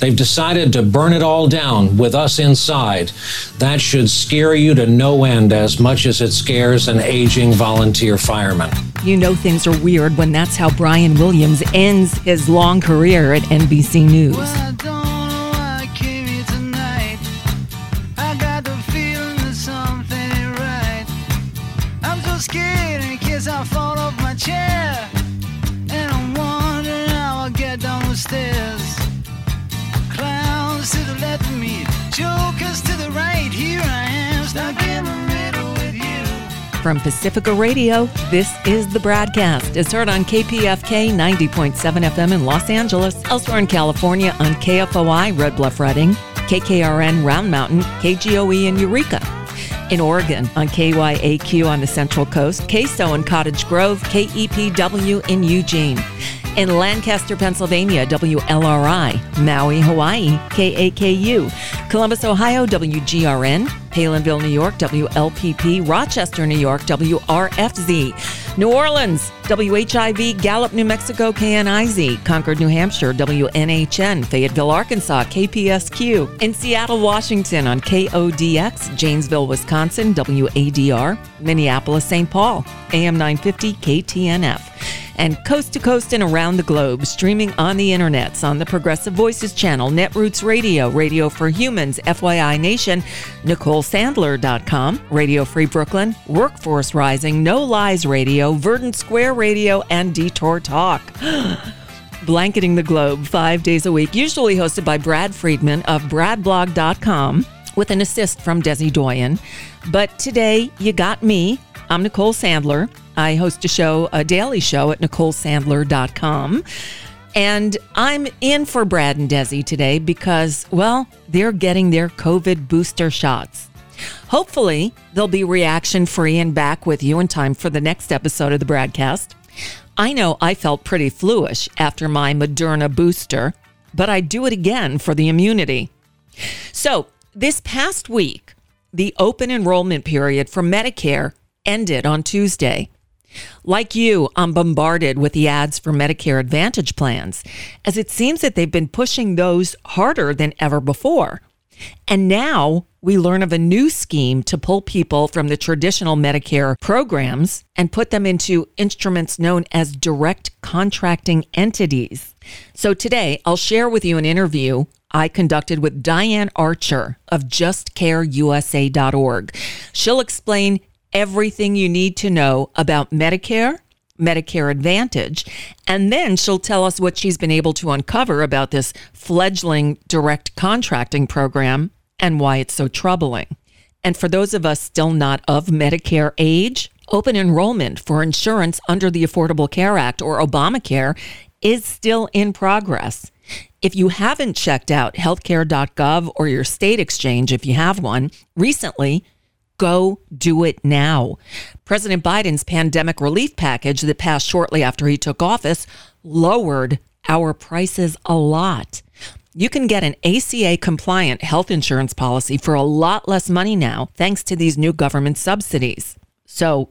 They've decided to burn it all down with us inside. That should scare you to no end as much as it scares an aging volunteer fireman. You know things are weird when that's how Brian Williams ends his long career at NBC News. From Pacifica Radio, this is the BradCast. It's heard on KPFK 90.7 FM in Los Angeles, elsewhere in California on KFOI Red Bluff Redding, KKRN Round Mountain, KGOE in Eureka in Oregon on KYAQ on the Central Coast, KSO in Cottage Grove, KEPW in Eugene. In Lancaster, Pennsylvania, WLRI, Maui, Hawaii, KAKU, Columbus, Ohio, WGRN, Palenville, New York, WLPP, Rochester, New York, WRFZ, New Orleans, WHIV, Gallup, New Mexico, KNIZ, Concord, New Hampshire, WNHN, Fayetteville, Arkansas, KPSQ, in Seattle, Washington on KODX, Janesville, Wisconsin, WADR, Minneapolis, St. Paul, AM 950, KTNF and coast to coast and around the globe, streaming on the internets on the Progressive Voices channel, Netroots Radio, Radio for Humans, FYI Nation, NicoleSandler.com, Radio Free Brooklyn, Workforce Rising, No Lies Radio, Verdant Square Radio, and Detour Talk. Blanketing the globe five days a week, usually hosted by Brad Friedman of BradBlog.com with an assist from Desi Doyen. But today you got me. I'm Nicole Sandler. I host a show, a daily show at NicoleSandler.com. And I'm in for Brad and Desi today because, well, they're getting their COVID booster shots. Hopefully, they'll be reaction free and back with you in time for the next episode of the BradCast. I know I felt pretty fluish after my Moderna booster, but I'd do it again for the immunity. So, this past week, the open enrollment period for Medicare ended on Tuesday. Like you, I'm bombarded with the ads for Medicare Advantage plans, as it seems that they've been pushing those harder than ever before. And now we learn of a new scheme to pull people from the traditional Medicare programs and put them into instruments known as direct contracting entities. So today I'll share with you an interview I conducted with Diane Archer of justcareusa.org. She'll explain everything you need to know about Medicare, Medicare Advantage, and then she'll tell us what she's been able to uncover about this fledgling direct contracting program and why it's so troubling. And for those of us still not of Medicare age, open enrollment for insurance under the Affordable Care Act or Obamacare is still in progress. If you haven't checked out healthcare.gov or your state exchange, if you have one, recently, Go do it now. President Biden's pandemic relief package that passed shortly after he took office lowered our prices a lot. You can get an ACA compliant health insurance policy for a lot less money now, thanks to these new government subsidies. So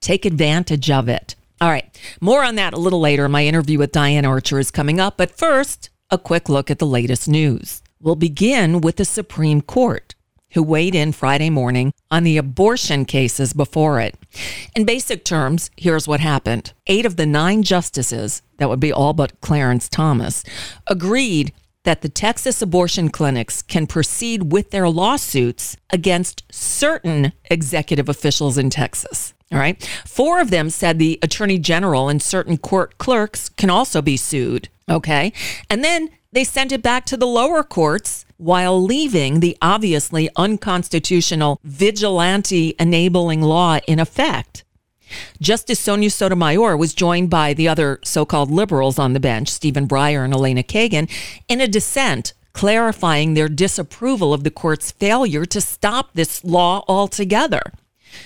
take advantage of it. All right, more on that a little later. My interview with Diane Archer is coming up, but first, a quick look at the latest news. We'll begin with the Supreme Court who weighed in Friday morning on the abortion cases before it. In basic terms, here's what happened. Eight of the nine justices, that would be all but Clarence Thomas, agreed that the Texas abortion clinics can proceed with their lawsuits against certain executive officials in Texas. All right. Four of them said the attorney general and certain court clerks can also be sued. Okay. And then they sent it back to the lower courts while leaving the obviously unconstitutional vigilante enabling law in effect. Justice Sonia Sotomayor was joined by the other so called liberals on the bench, Stephen Breyer and Elena Kagan, in a dissent clarifying their disapproval of the court's failure to stop this law altogether.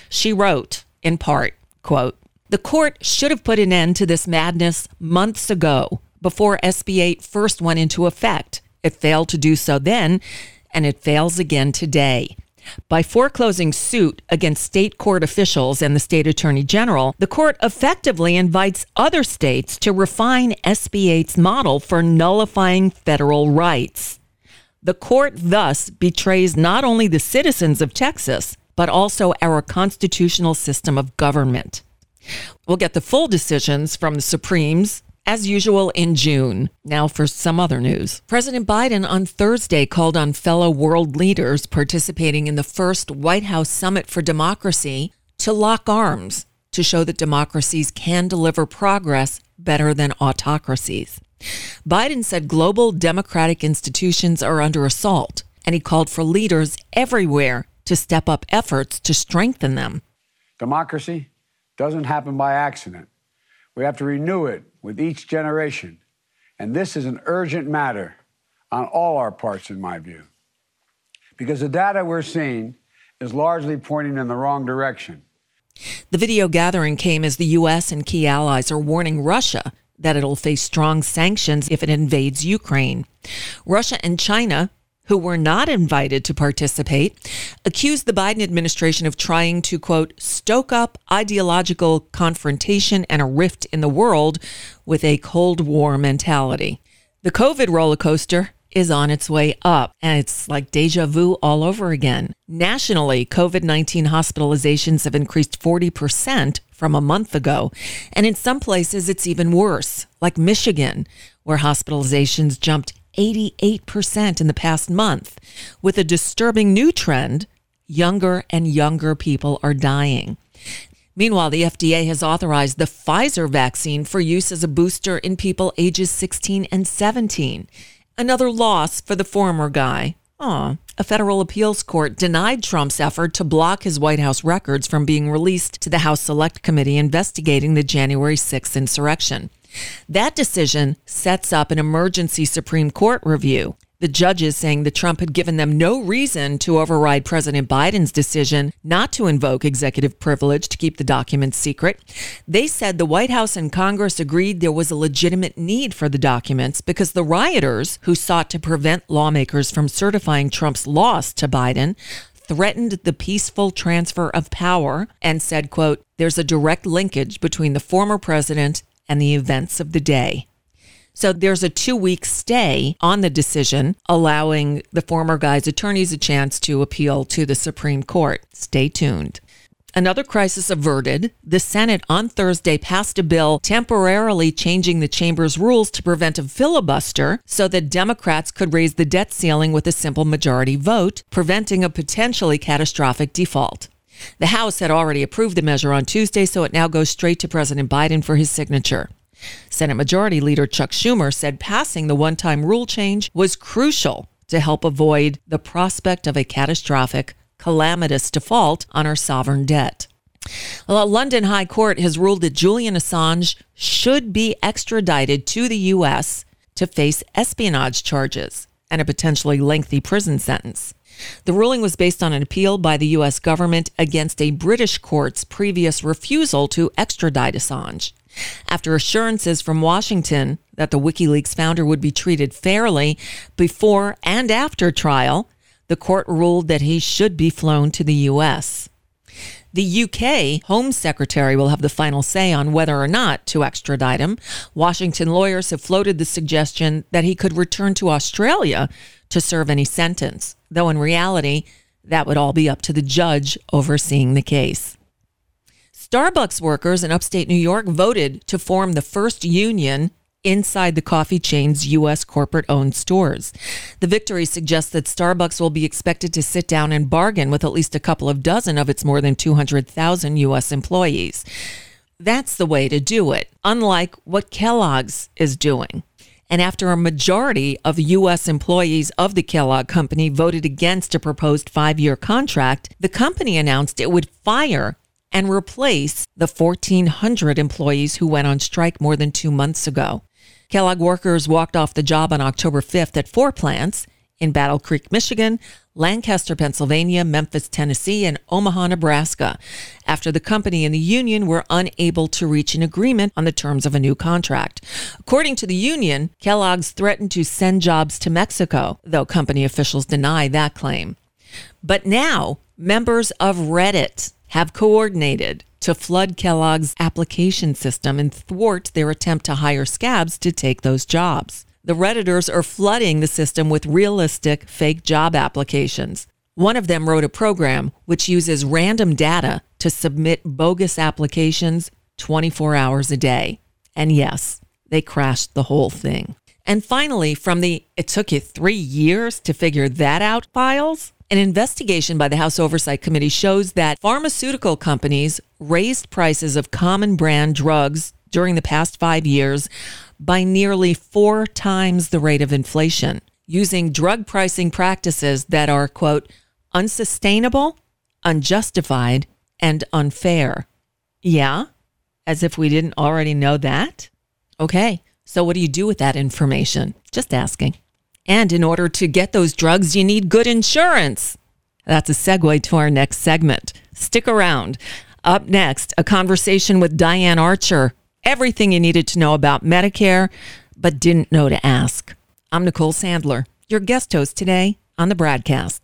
She wrote, in part, quote, the court should have put an end to this madness months ago before SB 8 first went into effect. It failed to do so then, and it fails again today. By foreclosing suit against state court officials and the state attorney general, the court effectively invites other states to refine SB 8's model for nullifying federal rights. The court thus betrays not only the citizens of Texas, but also our constitutional system of government. We'll get the full decisions from the Supremes as usual in June. Now for some other news. President Biden on Thursday called on fellow world leaders participating in the first White House Summit for Democracy to lock arms to show that democracies can deliver progress better than autocracies. Biden said global democratic institutions are under assault, and he called for leaders everywhere to step up efforts to strengthen them. Democracy doesn't happen by accident. We have to renew it with each generation. And this is an urgent matter on all our parts, in my view. Because the data we're seeing is largely pointing in the wrong direction. The video gathering came as the U.S. and key allies are warning Russia that it'll face strong sanctions if it invades Ukraine. Russia and China who were not invited to participate, accused the Biden administration of trying to, quote, stoke up ideological confrontation and a rift in the world with a Cold War mentality. The COVID roller coaster is on its way up, and it's like deja vu all over again. Nationally, COVID 19 hospitalizations have increased 40% from a month ago, and in some places it's even worse, like Michigan, where hospitalizations jumped 88% in the past month, with a disturbing new trend younger and younger people are dying. Meanwhile, the FDA has authorized the Pfizer vaccine for use as a booster in people ages 16 and 17. Another loss for the former guy. Aw. A federal appeals court denied Trump's effort to block his White House records from being released to the House Select Committee investigating the January 6th insurrection. That decision sets up an emergency Supreme Court review. The judges saying that Trump had given them no reason to override President Biden's decision not to invoke executive privilege to keep the documents secret. They said the White House and Congress agreed there was a legitimate need for the documents because the rioters who sought to prevent lawmakers from certifying Trump's loss to Biden threatened the peaceful transfer of power and said, quote, there's a direct linkage between the former president and the events of the day. So there's a two week stay on the decision, allowing the former guy's attorneys a chance to appeal to the Supreme Court. Stay tuned. Another crisis averted. The Senate on Thursday passed a bill temporarily changing the chamber's rules to prevent a filibuster so that Democrats could raise the debt ceiling with a simple majority vote, preventing a potentially catastrophic default. The House had already approved the measure on Tuesday, so it now goes straight to President Biden for his signature. Senate Majority Leader Chuck Schumer said passing the one time rule change was crucial to help avoid the prospect of a catastrophic, calamitous default on our sovereign debt. Well, London High Court has ruled that Julian Assange should be extradited to the U.S. to face espionage charges and a potentially lengthy prison sentence. The ruling was based on an appeal by the U.S. government against a British court's previous refusal to extradite Assange. After assurances from Washington that the WikiLeaks founder would be treated fairly before and after trial, the court ruled that he should be flown to the U.S. The UK Home Secretary will have the final say on whether or not to extradite him. Washington lawyers have floated the suggestion that he could return to Australia to serve any sentence, though in reality, that would all be up to the judge overseeing the case. Starbucks workers in upstate New York voted to form the first union inside the coffee chain's U.S. corporate owned stores. The victory suggests that Starbucks will be expected to sit down and bargain with at least a couple of dozen of its more than 200,000 U.S. employees. That's the way to do it, unlike what Kellogg's is doing. And after a majority of U.S. employees of the Kellogg Company voted against a proposed five year contract, the company announced it would fire and replace the 1,400 employees who went on strike more than two months ago. Kellogg workers walked off the job on October 5th at four plants in Battle Creek, Michigan, Lancaster, Pennsylvania, Memphis, Tennessee, and Omaha, Nebraska, after the company and the union were unable to reach an agreement on the terms of a new contract. According to the union, Kellogg's threatened to send jobs to Mexico, though company officials deny that claim. But now, members of Reddit have coordinated to flood Kellogg's application system and thwart their attempt to hire scabs to take those jobs. The Redditors are flooding the system with realistic fake job applications. One of them wrote a program which uses random data to submit bogus applications 24 hours a day. And yes, they crashed the whole thing. And finally, from the it took you three years to figure that out files, an investigation by the House Oversight Committee shows that pharmaceutical companies raised prices of common brand drugs during the past five years by nearly four times the rate of inflation, using drug pricing practices that are, quote, unsustainable, unjustified, and unfair. Yeah? As if we didn't already know that? Okay, so what do you do with that information? Just asking. And in order to get those drugs, you need good insurance. That's a segue to our next segment. Stick around. Up next, a conversation with Diane Archer. Everything you needed to know about Medicare, but didn't know to ask. I'm Nicole Sandler, your guest host today on the BradCast.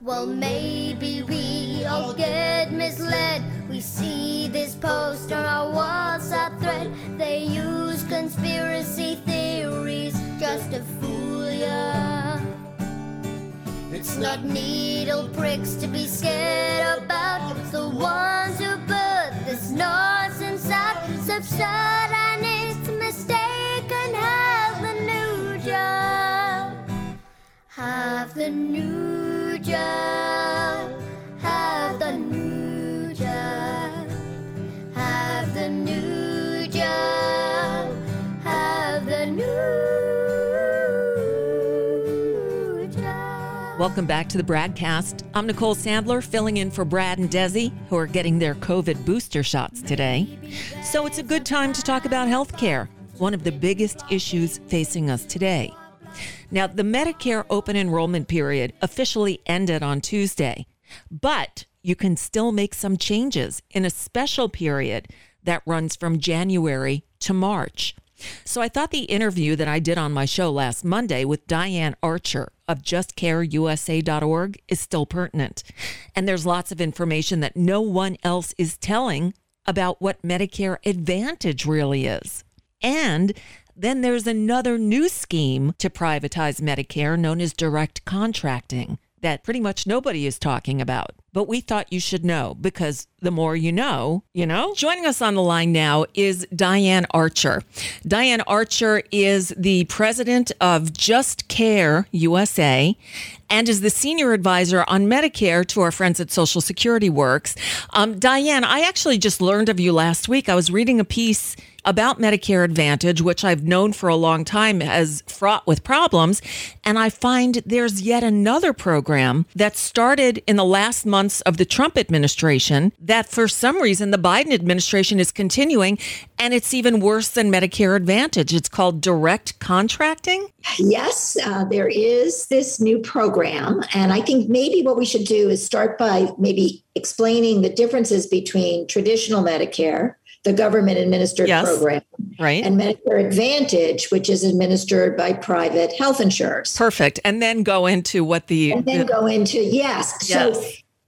Well, maybe we all get misled. We see this post on our WhatsApp thread. They use conspiracy theories just to It's not needle pricks to be scared about. It's the ones who put this nonsense out. Subside and it's mistaken. Have the new job. Have the new job. Welcome back to the Bradcast. I'm Nicole Sandler, filling in for Brad and Desi, who are getting their COVID booster shots today. So it's a good time to talk about healthcare, one of the biggest issues facing us today. Now, the Medicare open enrollment period officially ended on Tuesday, but you can still make some changes in a special period that runs from January to March. So I thought the interview that I did on my show last Monday with Diane Archer of justcareusa.org is still pertinent. And there's lots of information that no one else is telling about what Medicare Advantage really is. And then there's another new scheme to privatize Medicare known as direct contracting that pretty much nobody is talking about. But we thought you should know because the more you know, you know. Joining us on the line now is Diane Archer. Diane Archer is the president of Just Care USA and is the senior advisor on Medicare to our friends at Social Security Works. Um, Diane, I actually just learned of you last week. I was reading a piece about Medicare Advantage, which I've known for a long time as fraught with problems. And I find there's yet another program that started in the last months of the Trump administration that for some reason the Biden administration is continuing. And it's even worse than Medicare Advantage. It's called direct contracting. Yes, uh, there is this new program. And I think maybe what we should do is start by maybe explaining the differences between traditional Medicare, the government administered Yes. program, Right. and Medicare Advantage, which is administered by private health insurers. Perfect. And then go into what the, and then the- go into yes. Yes. So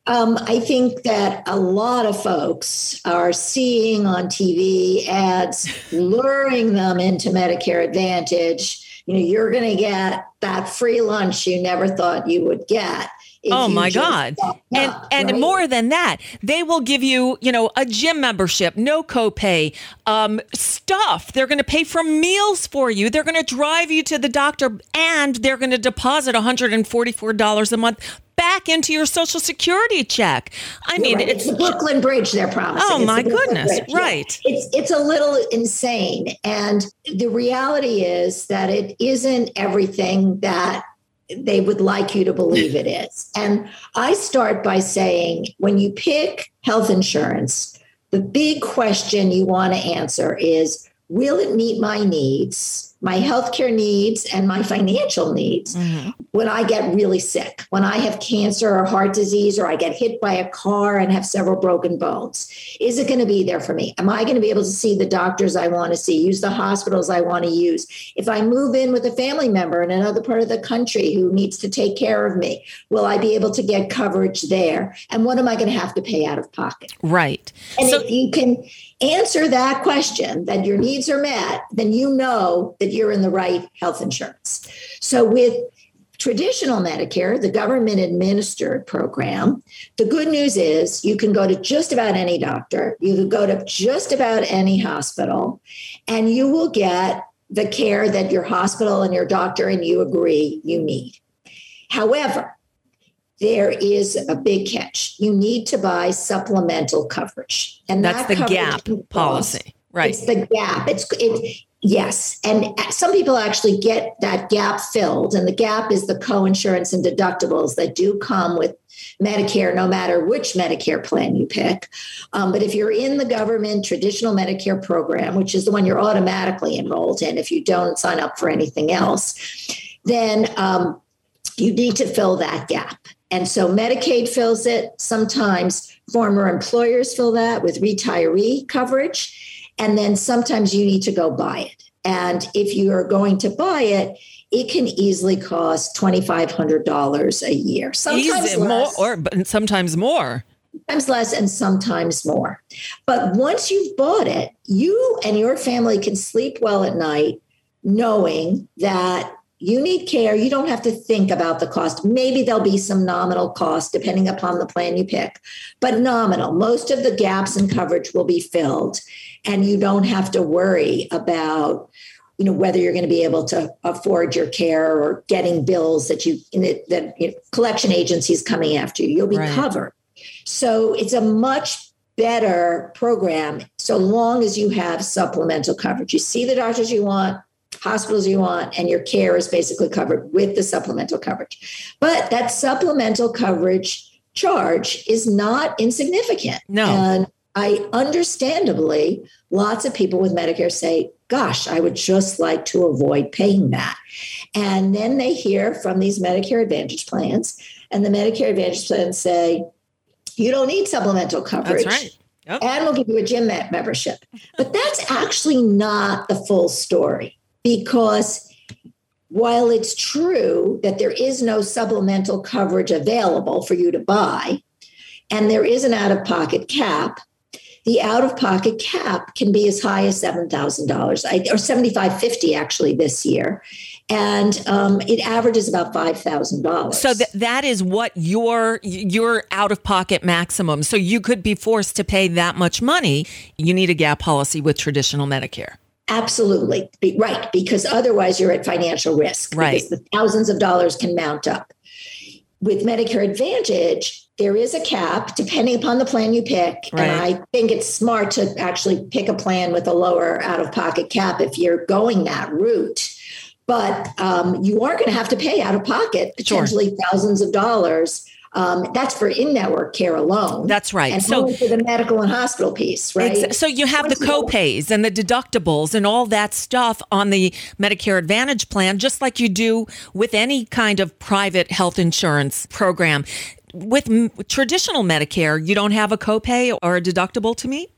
um, I think that a lot of folks are seeing on TV ads luring them into Medicare Advantage. You know, you're going to get that free lunch you never thought you would get. Oh my God. signed And and right? more than that, they will give you, you know, a gym membership, no copay, um, stuff. They're going to pay for meals for you. They're going to drive you to the doctor and they're going to deposit $144 a month back into your social security check. I mean, Right. it's the Brooklyn Bridge they're promising. Oh, It's my goodness. Bridge, yeah. Right. It's it's a little insane, and the reality is that it isn't everything that they would like you to believe it is. And I start by saying, when you pick health insurance, the big question you want to answer is, will it meet my needs? My healthcare needs and my financial needs Mm-hmm. when I get really sick, when I have cancer or heart disease, or I get hit by a car and have several broken bones. Is it going to be there for me? Am I going to be able to see the doctors I want to see, use the hospitals I want to use? If I move in with a family member in another part of the country who needs to take care of me, will I be able to get coverage there? And what am I going to have to pay out of pocket? Right. And So- if you can answer that question, that your needs are met, then you know that you're in the right health insurance. So with traditional Medicare, the government administered program, the good news is you can go to just about any doctor, you can go to just about any hospital, and you will get the care that your hospital and your doctor and you agree you need. However, there is a big catch. You need to buy supplemental coverage. And That's that the gap policy. Right. It's the gap. It's it yes. And some people actually get that gap filled. And the gap is the co-insurance and deductibles that do come with Medicare, no matter which Medicare plan you pick. Um, but if you're in the government traditional Medicare program, which is the one you're automatically enrolled in if you don't sign up for anything else, then um, you need to fill that gap. And so Medicaid fills it. Sometimes former employers fill that with retiree coverage. And then sometimes you need to go buy it. And if you are going to buy it, it can easily cost $2,500 a year. Sometimes Easy, more less, or sometimes more. sometimes less, and sometimes more. But once you've bought it, you and your family can sleep well at night knowing that you need care. You don't have to think about the cost. Maybe there'll be some nominal cost depending upon the plan you pick, but nominal. Most of the gaps in coverage will be filled, and you don't have to worry about you know whether you're going to be able to afford your care or getting bills that you that you know, collection agencies coming after you. You'll be Right. covered. So it's a much better program so long as you have supplemental coverage. You see the doctors you want, hospitals you want, and your care is basically covered with the supplemental coverage. But that supplemental coverage charge is not insignificant. No. And I understandably, lots of people with Medicare say, gosh, I would just like to avoid paying that. And then they hear from these Medicare Advantage plans, and the Medicare Advantage plans say, you don't need supplemental coverage. That's right. Yep. And we'll give you a gym membership. But that's actually not the full story because while it's true that there is no supplemental coverage available for you to buy, and there is an out of pocket cap, the out of pocket cap can be as high as $7,000 or seventy-five fifty actually this year. And um, it averages about $5,000. So th- that is what your your out of pocket maximum. So you could be forced to pay that much money. You need a gap policy with traditional Medicare. Absolutely. Be- right. Because otherwise you're at financial risk. Right. Because the thousands of dollars can mount up. With Medicare Advantage, there is a cap depending upon the plan you pick. Right. And I think it's smart to actually pick a plan with a lower out of pocket cap if you're going that route. But um, you are going to have to pay out of pocket Sure. potentially thousands of dollars. Um, that's for in network care alone. That's right. And So- for the medical and hospital piece, right? So you have the co-pays and the deductibles and all that stuff on the Medicare Advantage plan, just like you do with any kind of private health insurance program. With m- traditional Medicare, you don't have a copay or a deductible to meet.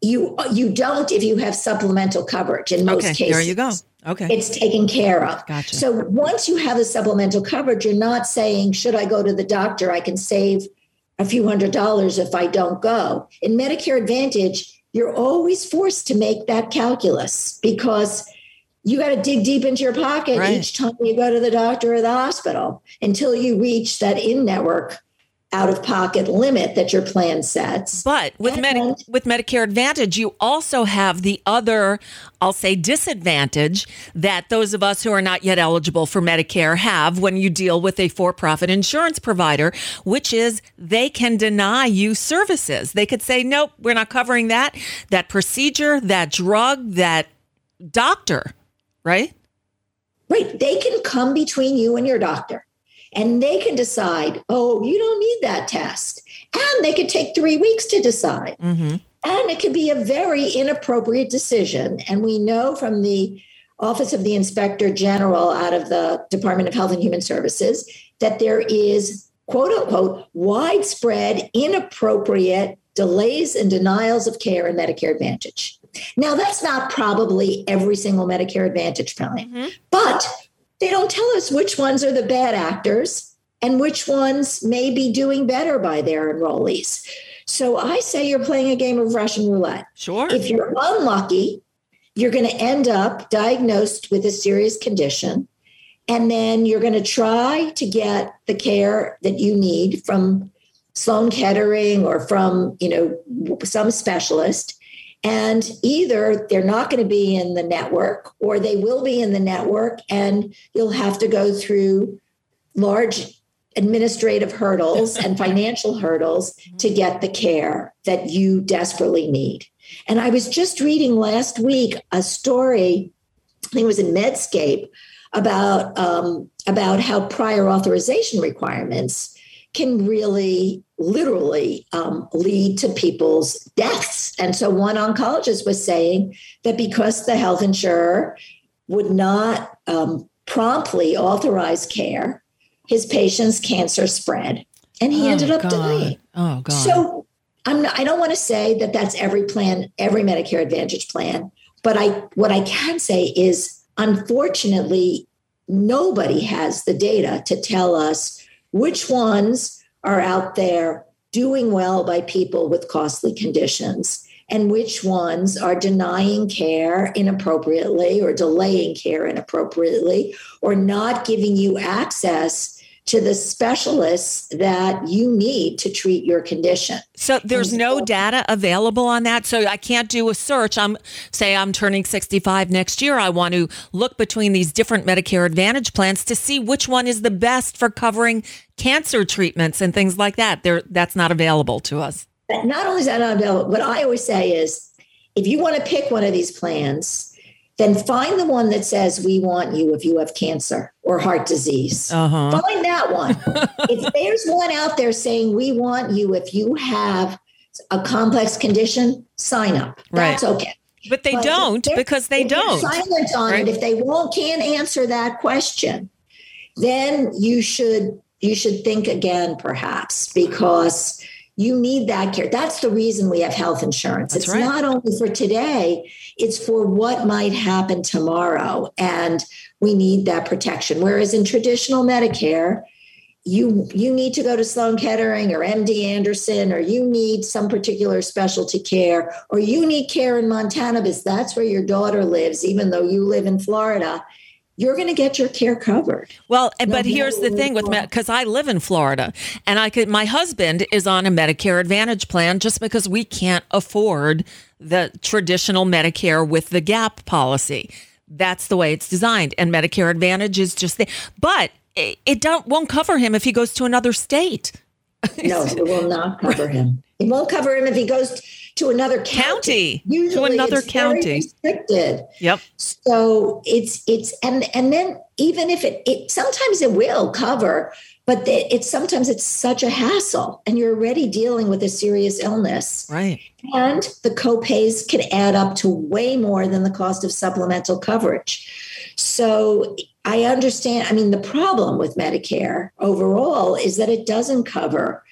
you you don't if you have supplemental coverage in most okay, cases. there you go. Okay, It's taken care of. Gotcha. So once you have the supplemental coverage, you're not saying, should I go to the doctor? I can save a few hundred dollars if I don't go. In Medicare Advantage, you're always forced to make that calculus because you got to dig deep into your pocket Right. each time you go to the doctor or the hospital until you reach that in network out of pocket limit that your plan sets. But with Medi- with Medicare Advantage, you also have the other, I'll say, disadvantage that those of us who are not yet eligible for Medicare have when you deal with a for-profit insurance provider, which is they can deny you services. They could say, "Nope, we're not covering that. That procedure, that drug, that doctor." Right? Right. They can come between you and your doctor and they can decide, oh, you don't need that test. And they could take three weeks to decide. Mm-hmm. And it could be a very inappropriate decision. And we know from the Office of the Inspector General out of the Department of Health and Human Services that there is quote unquote widespread inappropriate delays and denials of care in Medicare Advantage. Now, that's not probably every single Medicare Advantage plan, mm-hmm. but they don't tell us which ones are the bad actors and which ones may be doing better by their enrollees. So I say you're playing a game of Russian roulette. Sure. If you're unlucky, you're going to end up diagnosed with a serious condition. And then you're going to try to get the care that you need from Sloan Kettering or from, you know, some specialist. And either they're not going to be in the network or they will be in the network and you'll have to go through large administrative hurdles and financial hurdles to get the care that you desperately need. And I was just reading last week a story, I think it was in Medscape, about um, about how prior authorization requirements can really literally um, lead to people's deaths. And so one oncologist was saying that because the health insurer would not um, promptly authorize care, his patient's cancer spread, and he Oh, ended up God. dying. Oh, God. So I'm not, I don't want to say that that's every plan, every Medicare Advantage plan, but I what I can say is unfortunately nobody has the data to tell us which ones are out there doing well by people with costly conditions? And which ones are denying care inappropriately or delaying care inappropriately or not giving you access to the specialists that you need to treat your condition. So there's no mm-hmm. data available on that. So I can't do a search. I'm say I'm turning 65 next year. I want to look between these different Medicare Advantage plans to see which one is the best for covering cancer treatments and things like that. There that's not available to us. Not only is that not available, what I always say is if you want to pick one of these plans, then find the one that says we want you if you have cancer or heart disease. Uh-huh. Find that one. if there's one out there saying we want you if you have a complex condition, sign up. That's okay. But they But don't because they don't. Silent on right? it. If they won't can't answer that question, then you should you should think again, perhaps, because you need that care. That's the reason we have health insurance. That's it's right. not only for today, it's for what might happen tomorrow. And we need that protection. Whereas in traditional Medicare, you you need to go to Sloan Kettering or MD Anderson, or you need some particular specialty care, or you need care in Montana because that's where your daughter lives, even though you live in Florida. You're going to get your care covered. Well, No, but here's the thing with because I live in Florida, and I could. My husband is on a Medicare Advantage plan just because we can't afford the traditional Medicare with the gap policy. That's the way it's designed, and Medicare Advantage is just there. But it, it don't won't cover him if he goes to another state. No, it will not cover him. It won't cover him if he goes to another County. county. To another it's county. restricted. Yep. So it's it's and and then even if it it sometimes it will cover, but it's sometimes it's such a hassle, and you're already dealing with a serious illness, Right. and the copays can add up to way more than the cost of supplemental coverage. So I understand. I mean, the problem with Medicare overall is that it doesn't cover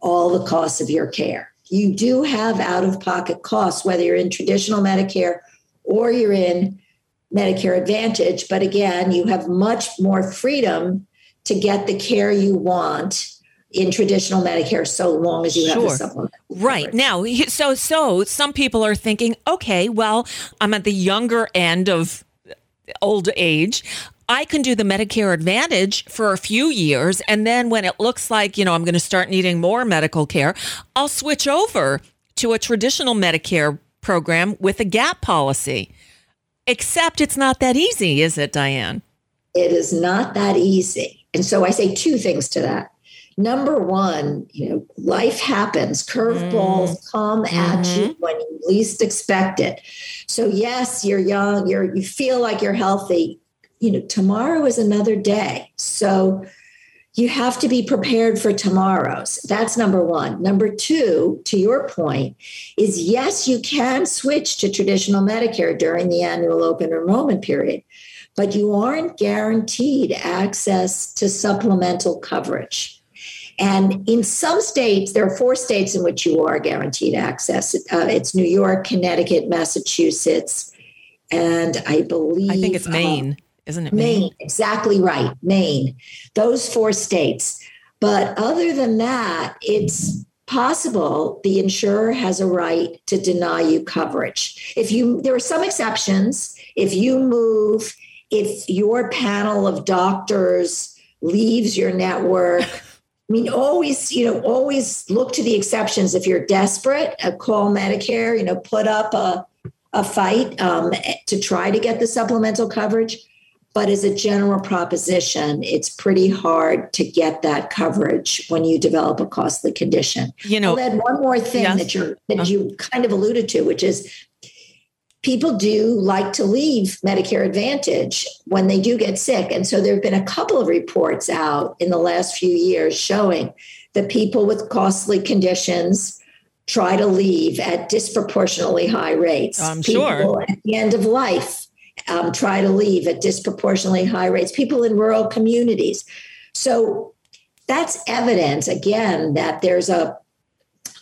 all the costs of your care. You do have out of pocket costs, whether you're in traditional Medicare or you're in Medicare Advantage. But again, you have much more freedom to get the care you want in traditional Medicare so long as you have Sure. the supplement. Right. Now, so so some people are thinking, okay, well, I'm at the younger end of old age. I can do the Medicare Advantage for a few years and then when it looks like, you know, I'm going to start needing more medical care, I'll switch over to a traditional Medicare program with a gap policy. Except it's not that easy, is it, Diane? It is not that easy. And so I say two things to that. Number one, you know, life happens. Curveballs mm. come at you mm-hmm. when you least expect it. So yes, you're young, you're you feel like you're healthy. You know, tomorrow is another day. So you have to be prepared for tomorrow's. That's number one. Number two, to your point, is yes, you can switch to traditional Medicare during the annual open enrollment period, but you aren't guaranteed access to supplemental coverage. And in some states, there are four states in which you are guaranteed access. Uh, it's New York, Connecticut, Massachusetts, and I believe I think it's uh, Maine, isn't it? Maine, exactly right. Maine, those four states. But other than that, it's possible the insurer has a right to deny you coverage. If you, there are some exceptions. If you move, if your panel of doctors leaves your network, I mean, always, you know, always look to the exceptions. If you're desperate, uh, call Medicare, you know, put up a, a fight um, to try to get the supplemental coverage. But as a general proposition, it's pretty hard to get that coverage when you develop a costly condition. You know, I'll add one more thing Yes. that you're that Uh. you kind of alluded to, which is people do like to leave Medicare Advantage when they do get sick. And so there have been a couple of reports out in the last few years showing that people with costly conditions try to leave at disproportionately high rates. I'm people sure. at the end of life um, try to leave at disproportionately high rates. People in rural communities. So that's evidence again that there's a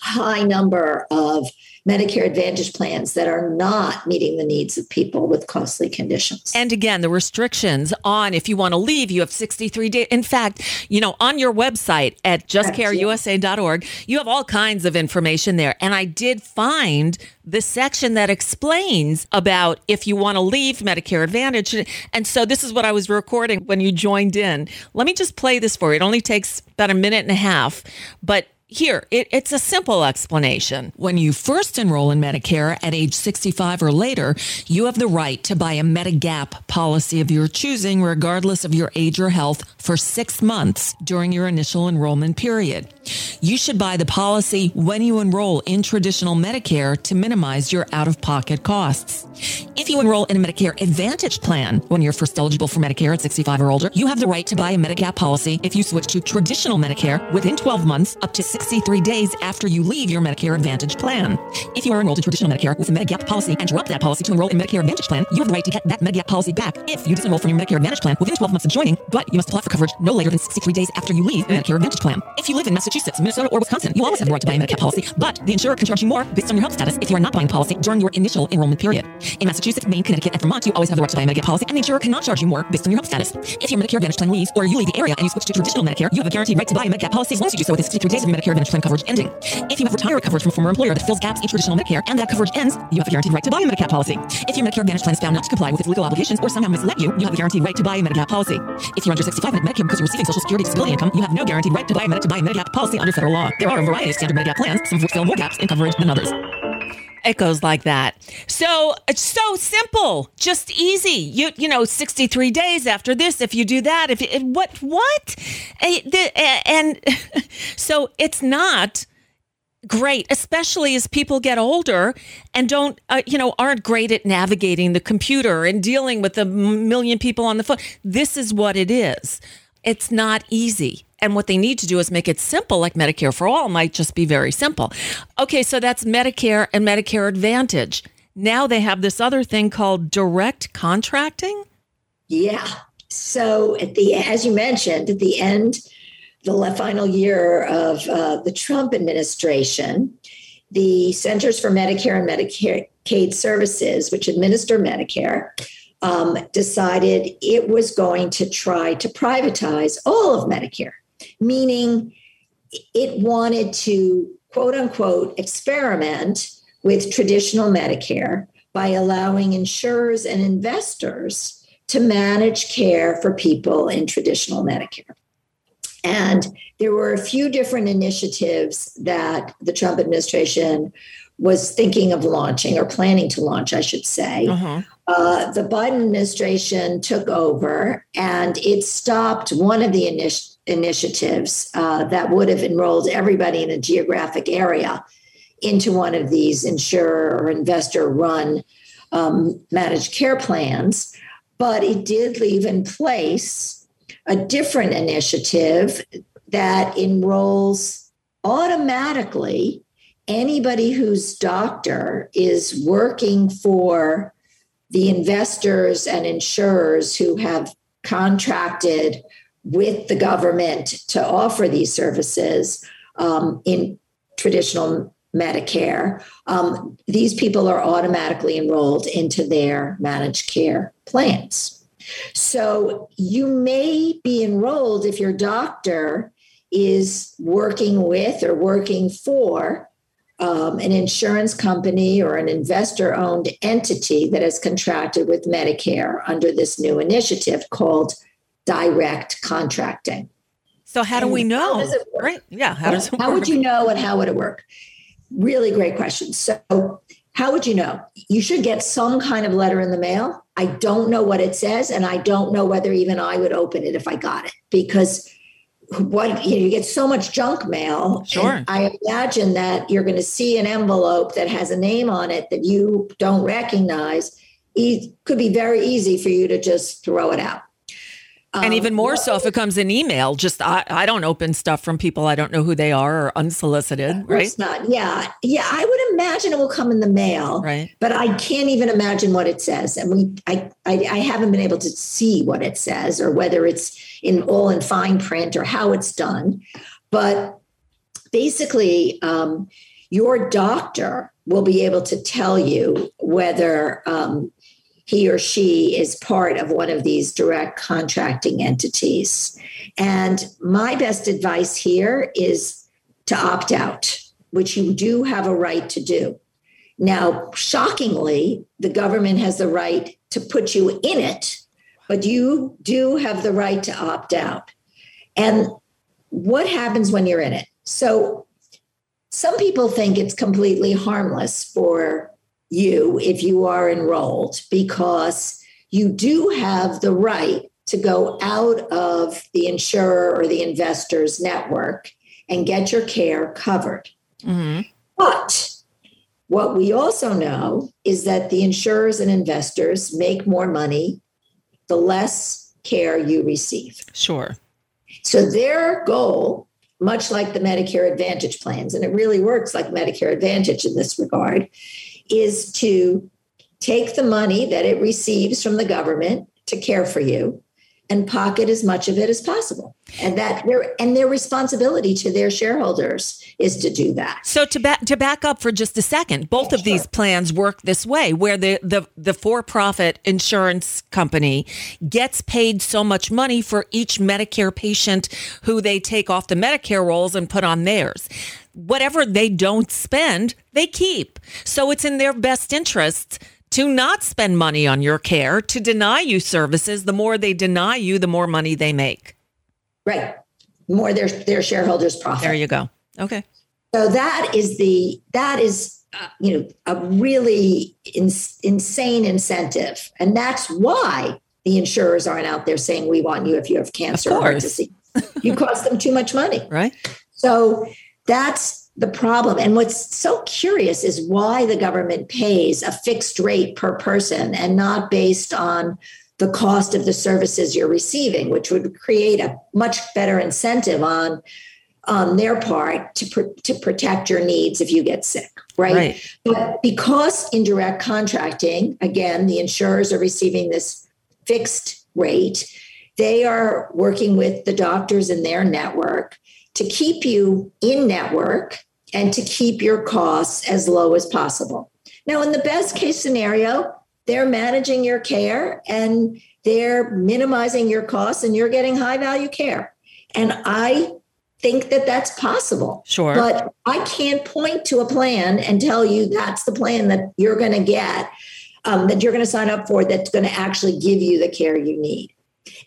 high number of Medicare Advantage plans that are not meeting the needs of people with costly conditions. And again, the restrictions on if you want to leave, you have 63 days. In fact, you know, on your website at justcareusa.org, you have all kinds of information there. And I did find the section that explains about if you want to leave Medicare Advantage. And so this is what I was recording when you joined in. Let me just play this for you. It only takes about a minute and a half, but here, it, it's a simple explanation. When you first enroll in Medicare at age 65 or later, you have the right to buy a Medigap policy of your choosing, regardless of your age or health, for six months during your initial enrollment period. You should buy the policy when you enroll in traditional Medicare to minimize your out of pocket costs. If you enroll in a Medicare Advantage plan when you're first eligible for Medicare at 65 or older, you have the right to buy a Medigap policy if you switch to traditional Medicare within 12 months up to 63 days after you leave your Medicare Advantage plan. If you are enrolled in traditional Medicare with a Medigap policy and drop that policy to enroll in Medicare Advantage plan, you have the right to get that Medigap policy back if you disenroll from your Medicare Advantage plan within 12 months of joining, but you must apply for coverage no later than 63 days after you leave the Medicare Advantage plan. If you live in Massachusetts, Minnesota, or Wisconsin, you always have the right to buy a Medigap policy, but the insurer can charge you more based on your health status if you are not buying policy during your initial enrollment period. In Massachusetts, Maine, Connecticut, and Vermont, you always have the right to buy a Medigap policy, and the insurer cannot charge you more based on your health status. If your Medicare Advantage plan leaves, or you leave the area and you switch to traditional Medicare, you have a guaranteed right to buy a Medigap policy as long as you do so within 63 days of your Medicare Advantage plan coverage ending. If you have retired coverage from a former employer that fills gaps in traditional Medicare and that coverage ends, you have a guaranteed right to buy a Medicare policy. If your Medicare Advantage plan is found not to comply with its legal obligations or somehow misled you, you have a guaranteed right to buy a Medicare policy. If you're under 65 and Medicare because you're receiving Social Security disability income, you have no guaranteed right to buy a, Medi- to buy a Medigap policy under federal law. There are a variety of standard Medicare plans, some of which fill more gaps in coverage than others. It goes like that. So it's so simple, just easy. You you know, sixty three days after this, if you do that, if it, what what, Eh, eh, and so it's not great, especially as people get older and don't, uh, you know, aren't great at navigating the computer and dealing with a million people on the phone. This is what it is. It's not easy. And what they need to do is make it simple, like Medicare for All might just be very simple. Okay, so that's Medicare and Medicare Advantage. Now they have this other thing called direct contracting. Yeah. So at the as you mentioned, at the end, the final year of uh, the Trump administration, the Centers for Medicare and Medicaid Services, which administer Medicare, um, decided it was going to try to privatize all of Medicare, meaning it wanted to quote unquote experiment with traditional Medicare by allowing insurers and investors to manage care for people in traditional Medicare. And there were a few different initiatives that the Trump administration was thinking of launching or planning to launch, I should say. Uh, the Biden administration took over and it stopped one of the initi- initiatives uh, that would have enrolled everybody in a geographic area into one of these insurer or investor run um, managed care plans. But it did leave in place a different initiative that enrolls automatically anybody whose doctor is working for the investors and insurers who have contracted with the government to offer these services um, in traditional Medicare, um, these people are automatically enrolled into their managed care plans. So you may be enrolled if your doctor is working with or working for um, an insurance company or an investor owned entity that has contracted with Medicare under this new initiative called direct contracting. So, how do And we how know? does it work? Right? Yeah. How does it How work? would you know and how would it work? Really great question. So, how would you know? You should get some kind of letter in the mail. I don't know what it says, and I don't know whether even I would open it if I got it because what you, know, you get so much junk mail. Sure. and I imagine that you're going to see an envelope that has a name on it that you don't recognize. It could be very easy for you to just throw it out. And Um, even more so if it comes in email. Just I, I don't open stuff from people I don't know who they are or unsolicited. Right. not. Yeah. Yeah. I would imagine it will come in the mail. Right. But I can't even imagine what it says. And we I, I I haven't been able to see what it says or whether it's in all in fine print or how it's done. But basically, um, your doctor will be able to tell you whether um, he or she is part of one of these direct contracting entities. And my best advice here is to opt out, which you do have a right to do. Now, shockingly, the government has the right to put you in it, but you do have the right to opt out. And what happens when you're in it? So, some people think it's completely harmless for you if you are enrolled because you do have the right to go out of the insurer or the investor's network and get your care covered. hmm But what we also know is that the insurers and investors make more money the less care you receive. Sure. So their goal, much like the Medicare Advantage plans, and it really works like Medicare Advantage in this regard, is to take the money that it receives from the government to care for you and pocket as much of it as possible. And that their and their responsibility to their shareholders is to do that. So to back to back up for just a second, both of these plans work this way, where the the the for profit insurance company gets paid so much money for each Medicare patient who they take off the Medicare rolls and put on theirs. Whatever they don't spend, they keep. So it's in their best interest to not spend money on your care, to deny you services. The more they deny you, the more money they make. Right. More their their shareholders profit. There you go. Okay. So that is the that is uh, you know a really ins- insane incentive, and that's why the insurers aren't out there saying we want you if you have cancer or disease. You cost them too much money. Right. So that's the problem. And what's so curious is why the government pays a fixed rate per person and not based on the cost of the services you're receiving, which would create a much better incentive on on their part to pr- to protect your needs if you get sick, right? Right. But because in direct contracting, again, the insurers are receiving this fixed rate, they are working with the doctors in their network to keep you in network and to keep your costs as low as possible. Now, in the best case scenario, they're managing your care and they're minimizing your costs and you're getting high value care. And I think that that's possible. Sure. But I can't point to a plan and tell you that's the plan that you're going to get, um, that you're going to sign up for, that's going to actually give you the care you need.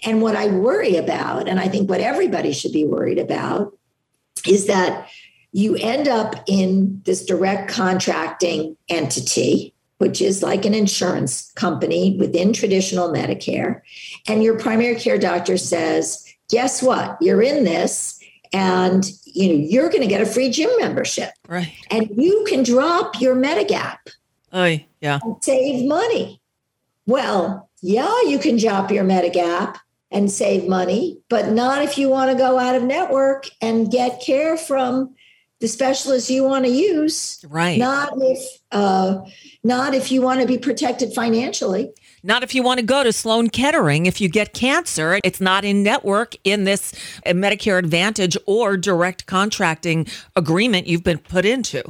And what I worry about, and I think what everybody should be worried about, is that you end up in this direct contracting entity, which is like an insurance company within traditional Medicare. And your primary care doctor says, guess what? You're in this and you know you're going to get a free gym membership Right. and you can drop your Medigap Oh, yeah. save money. Well, yeah, you can drop your Medigap, and save money, but not if you want to go out of network and get care from the specialist you want to use. Right. Not if uh, not if you want to be protected financially. Not if you want to go to Sloan Kettering. If you get cancer, it's not in network in this uh, Medicare Advantage or direct contracting agreement you've been put into.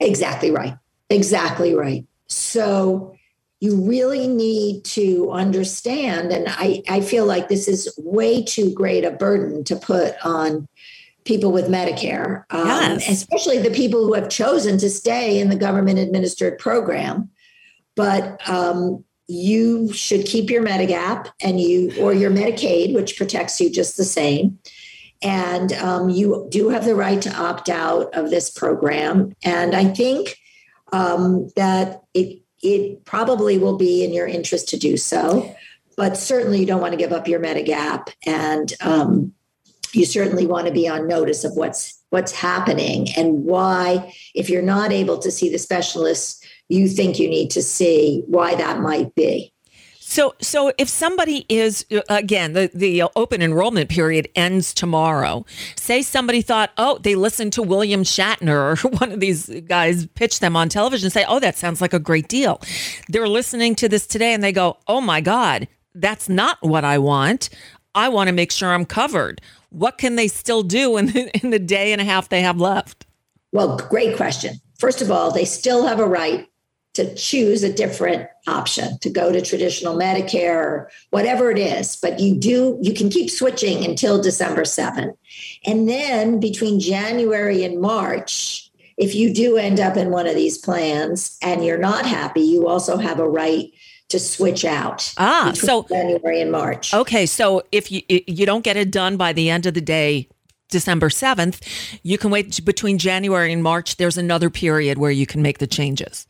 Exactly right. Exactly right. So you really need to understand, and I, I feel like this is way too great a burden to put on people with Medicare, um, Yes. especially the people who have chosen to stay in the government administered program. But um, you should keep your Medigap and you or your Medicaid, which protects you just the same. And um, you do have the right to opt out of this program. And I think um, that it it probably will be in your interest to do so. But certainly, you don't want to give up your Medigap, and um, you certainly want to be on notice of what's what's happening and why. If you're not able to see the specialist you think you need to see, why that might be. So, so if somebody is uh, again the the open enrollment period ends tomorrow. Say somebody thought, oh, they listened to William Shatner or one of these guys pitch them on television. Say, oh, that sounds like a great deal. They're listening to this today, and they go, oh my God, that's not what I want. I want to make sure I'm covered. What can they still do in the, in the day and a half they have left? Well, great question. First of all, they still have a right to choose a different option to go to traditional Medicare or whatever it is. But you do, you can keep switching until December 7th. And then between January and March, if you do end up in one of these plans and you're not happy, you also have a right to switch out. Ah, so- January and March. Okay, so if you you don't get it done by the end of the day, December seventh, you can wait between January and March. There's another period where you can make the changes.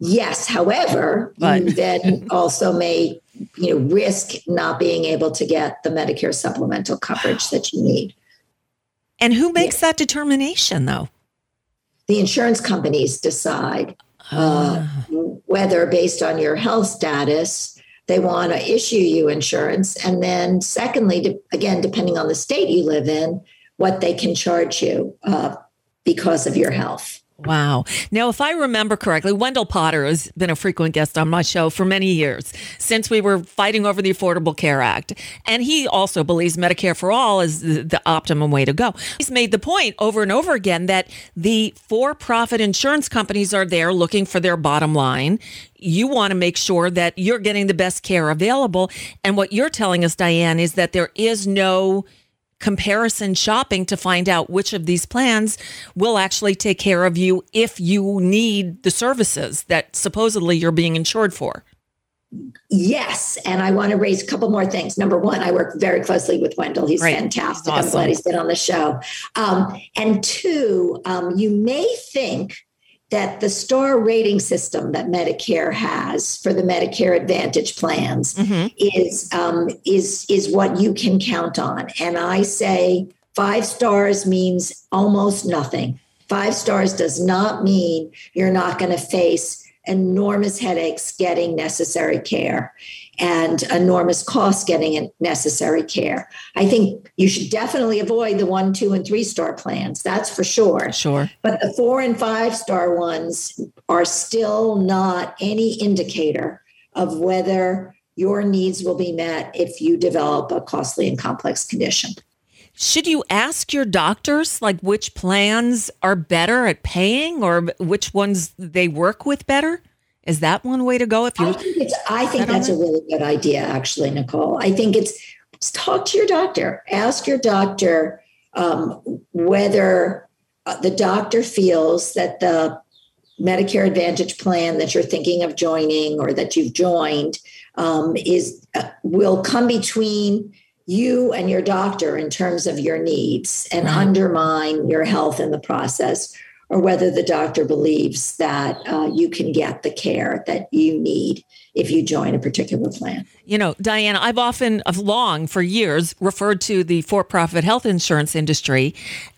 Yes. However, But- you then also may, you know, risk not being able to get the Medicare supplemental coverage that you need. And who makes that determination, though? The insurance companies decide uh, whether, based on your health status, they want to issue you insurance. And then, secondly, de- again, depending on the state you live in, what they can charge you uh, because of your health. Wow. Now, if I remember correctly, Wendell Potter has been a frequent guest on my show for many years since we were fighting over the Affordable Care Act. And he also believes Medicare for all is the, the optimum way to go. He's made the point over and over again that the for profit insurance companies are there looking for their bottom line. You want to make sure that you're getting the best care available. And what you're telling us, Diane, is that there is no comparison shopping to find out which of these plans will actually take care of you if you need the services that supposedly you're being insured for. Yes, and I want to raise a couple more things. Number one, I work very closely with Wendell. He's Right. fantastic. He's I'm awesome. glad he's been on the show. Um, and two, um, you may think that the star rating system that Medicare has for the Medicare Advantage plans is um, is is what you can count on. And I say five stars means almost nothing. Five stars does not mean you're not going to face enormous headaches getting necessary care and enormous costs getting necessary care. I think you should definitely avoid the one, two, and three star plans. That's for sure. Sure. But the four and five star ones are still not any indicator of whether your needs will be met if you develop a costly and complex condition. Should you ask your doctors like which plans are better at paying or which ones they work with better? Is that one way to go if I you think it's I think that's a really good idea, actually, Nicole. I think it's talk to your doctor. Ask your doctor um, whether uh, the doctor feels that the Medicare Advantage plan that you're thinking of joining or that you've joined um, is uh, will come between you and your doctor in terms of your needs and Right. undermine your health in the process, or whether the doctor believes that uh, you can get the care that you need if you join a particular plan. You know, Diana, I've often, of long for years, referred to the for profit health insurance industry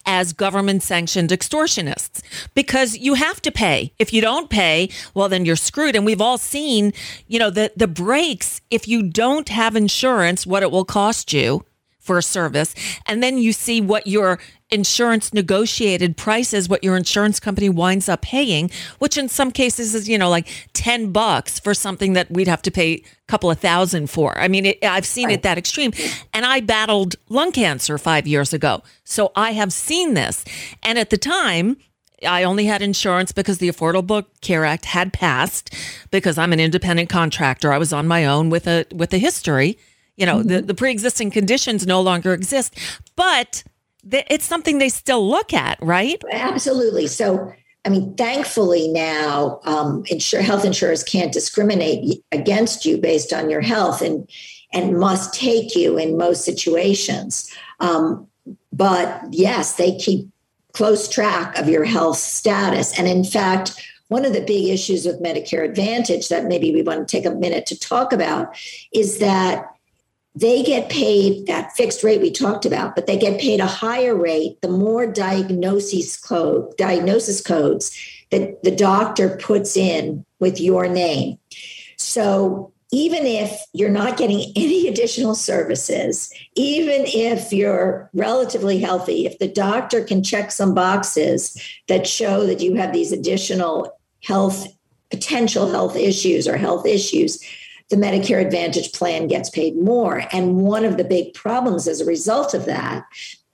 as government sanctioned extortionists because you have to pay. If you don't pay, well, then you're screwed. And we've all seen, you know, the, the breaks if you don't have insurance, what it will cost you for a service. And then you see what your insurance negotiated price is, what your insurance company winds up paying, which in some cases is, you know, like 10 bucks for something that we'd have to pay a couple of thousand for. I mean, it, I've seen it that extreme. And I battled lung cancer five years ago. So I have seen this. And at the time, I only had insurance because the Affordable Care Act had passed because I'm an independent contractor. I was on my own with a with a history you know, mm-hmm. the, the pre existing conditions no longer exist, but th- it's something they still look at, right? Absolutely. So, I mean, thankfully now, um, insure, health insurers can't discriminate against you based on your health and and must take you in most situations. Um, but yes, they keep close track of your health status. And in fact, one of the big issues with Medicare Advantage that maybe we want to take a minute to talk about is that they get paid that fixed rate we talked about, but they get paid a higher rate the more diagnosis code diagnosis codes that the doctor puts in with your name. So even if you're not getting any additional services, even if you're relatively healthy, if the doctor can check some boxes that show that you have these additional health potential health issues or health issues, the Medicare Advantage plan gets paid more. And one of the big problems as a result of that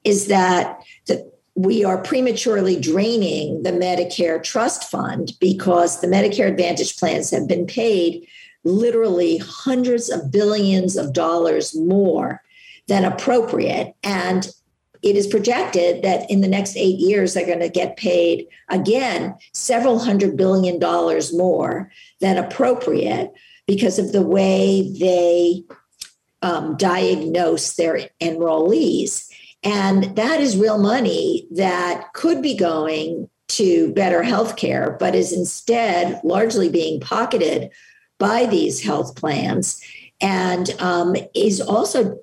is that the, we are prematurely draining the Medicare trust fund because the Medicare Advantage plans have been paid literally hundreds of billions of dollars more than appropriate. And it is projected that in the next eight years, they're going to get paid again several hundred billion dollars more than appropriate because of the way they um, diagnose their enrollees. And that is real money that could be going to better health care, but is instead largely being pocketed by these health plans and um, is also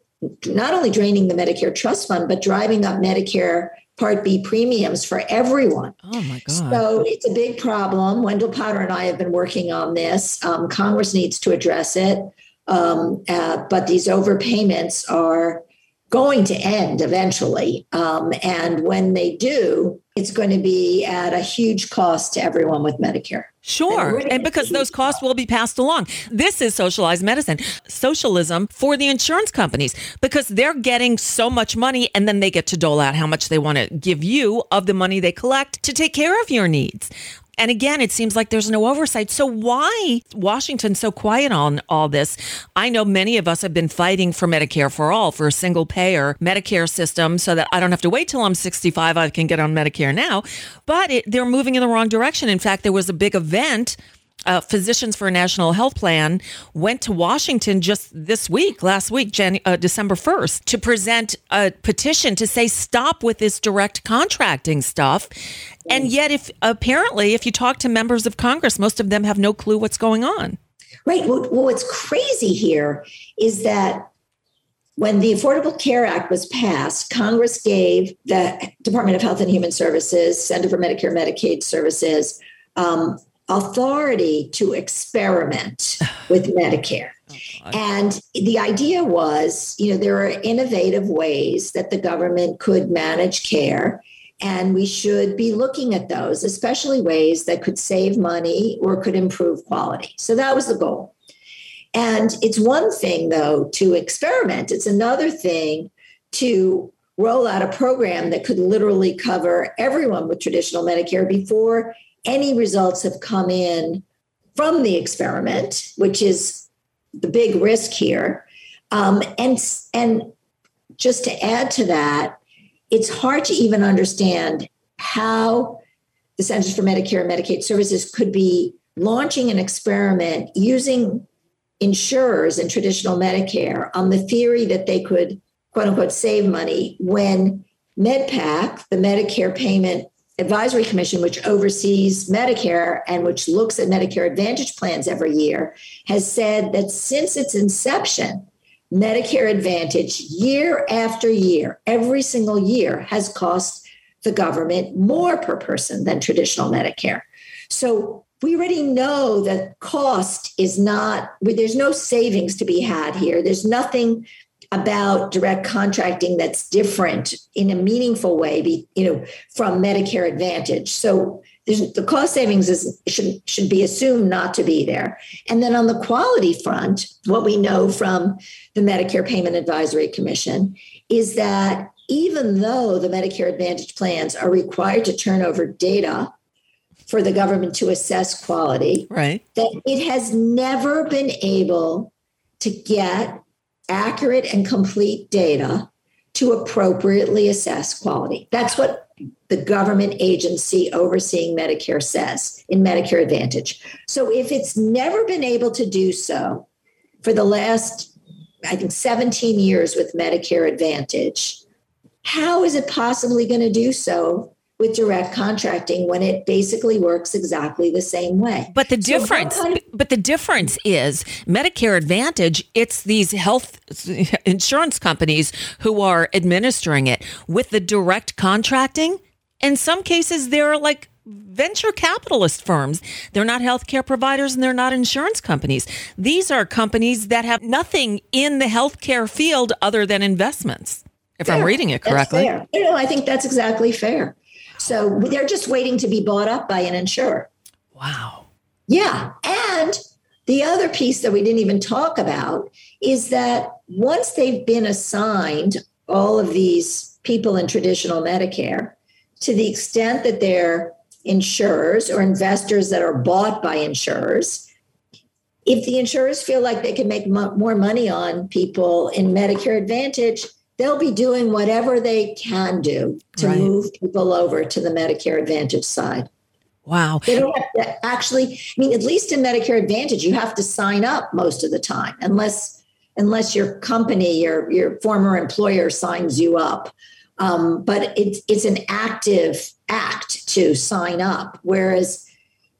not only draining the Medicare trust fund, but driving up Medicare Part B premiums for everyone. Oh my God. So it's a big problem. Wendell Potter and I have been working on this. Um, Congress needs to address it. Um, uh, but these overpayments are going to end eventually. Um, and when they do, it's going to be at a huge cost to everyone with Medicare. Sure. And, and because those costs will be passed along. This is socialized medicine, socialism for the insurance companies because they're getting so much money and then they get to dole out how much they want to give you of the money they collect to take care of your needs. And again, it seems like there's no oversight. So why Washington so quiet on all this? I know many of us have been fighting for Medicare for all, for a single payer Medicare system so that I don't have to wait till I'm 65. I can get on Medicare now. But it, they're moving in the wrong direction. In fact, there was a big event uh, Physicians for a National Health Plan went to Washington just this week, last week, Jan- uh, December 1st, to present a petition to say stop with this direct contracting stuff. And yet, if apparently, if you talk to members of Congress, most of them have no clue what's going on. Right. Well, what's crazy here is that when the Affordable Care Act was passed, Congress gave the Department of Health and Human Services, Center for Medicare and Medicaid Services, um, authority to experiment with Medicare. Oh, and the idea was, you know, there are innovative ways that the government could manage care. And we should be looking at those, especially ways that could save money or could improve quality. So that was the goal. And it's one thing, though, to experiment, it's another thing to roll out a program that could literally cover everyone with traditional Medicare before any results have come in from the experiment, which is the big risk here. Um, and, and just to add to that, it's hard to even understand how the Centers for Medicare and Medicaid Services could be launching an experiment using insurers in traditional Medicare on the theory that they could, quote unquote, save money when MedPAC, the Medicare payment Advisory Commission, which oversees Medicare and which looks at Medicare Advantage plans every year, has said that since its inception, Medicare Advantage, year after year, every single year, has cost the government more per person than traditional Medicare. So we already know that cost is not, there's no savings to be had here. There's nothing about direct contracting that's different in a meaningful way, you know, from Medicare Advantage. So the cost savings is, should should be assumed not to be there. And then on the quality front, what we know from the Medicare Payment Advisory Commission is that even though the Medicare Advantage plans are required to turn over data for the government to assess quality, right? That it has never been able to get accurate and complete data to appropriately assess quality. That's what the government agency overseeing Medicare says in Medicare Advantage. So if it's never been able to do so for the last, I think, 17 years with Medicare Advantage, how is it possibly going to do so with direct contracting when it basically works exactly the same way. But the difference, so kind of- but the difference is Medicare Advantage. It's these health insurance companies who are administering it. With the direct contracting, in some cases, they're like venture capitalist firms. They're not healthcare providers and they're not insurance companies. These are companies that have nothing in the healthcare field other than investments. If fair. I'm reading it correctly. You know, I think that's exactly fair. So they're just waiting to be bought up by an insurer. Wow. Yeah. And the other piece that we didn't even talk about is that once they've been assigned all of these people in traditional Medicare, to the extent that they're insurers or investors that are bought by insurers, if the insurers feel like they can make more money on people in Medicare Advantage, they'll be doing whatever they can do to right. move people over to the Medicare Advantage side. Wow. They don't have to actually, I mean, at least in Medicare Advantage, you have to sign up most of the time, unless unless your company, your your former employer signs you up. Um, but it's it's an active act to sign up. Whereas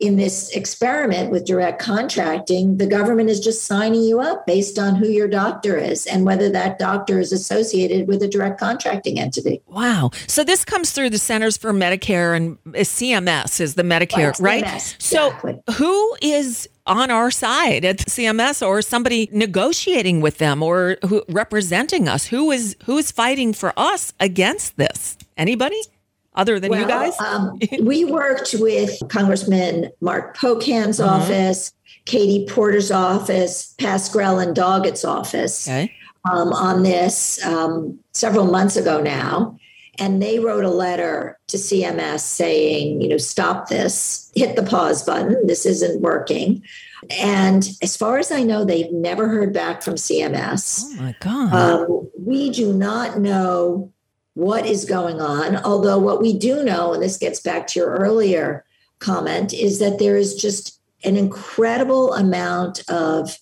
in this experiment with direct contracting, the government is just signing you up based on who your doctor is and whether that doctor is associated with a direct contracting entity. Wow. So this comes through the Centers for Medicare and uh, CMS is the Medicare, right? right? CMS, exactly. So who is on our side at CMS or somebody negotiating with them or who representing us? Who is who is fighting for us against this? Anybody? Other than well, you guys? um, we worked with Congressman Mark Pocan's uh-huh. office, Katie Porter's office, Pascrell and Doggett's office okay. um, on this um, several months ago now. And they wrote a letter to CMS saying, you know, stop this, hit the pause button. This isn't working. And as far as I know, they've never heard back from CMS. Oh my God. Um, we do not know what is going on. Although, what we do know, and this gets back to your earlier comment, is that there is just an incredible amount of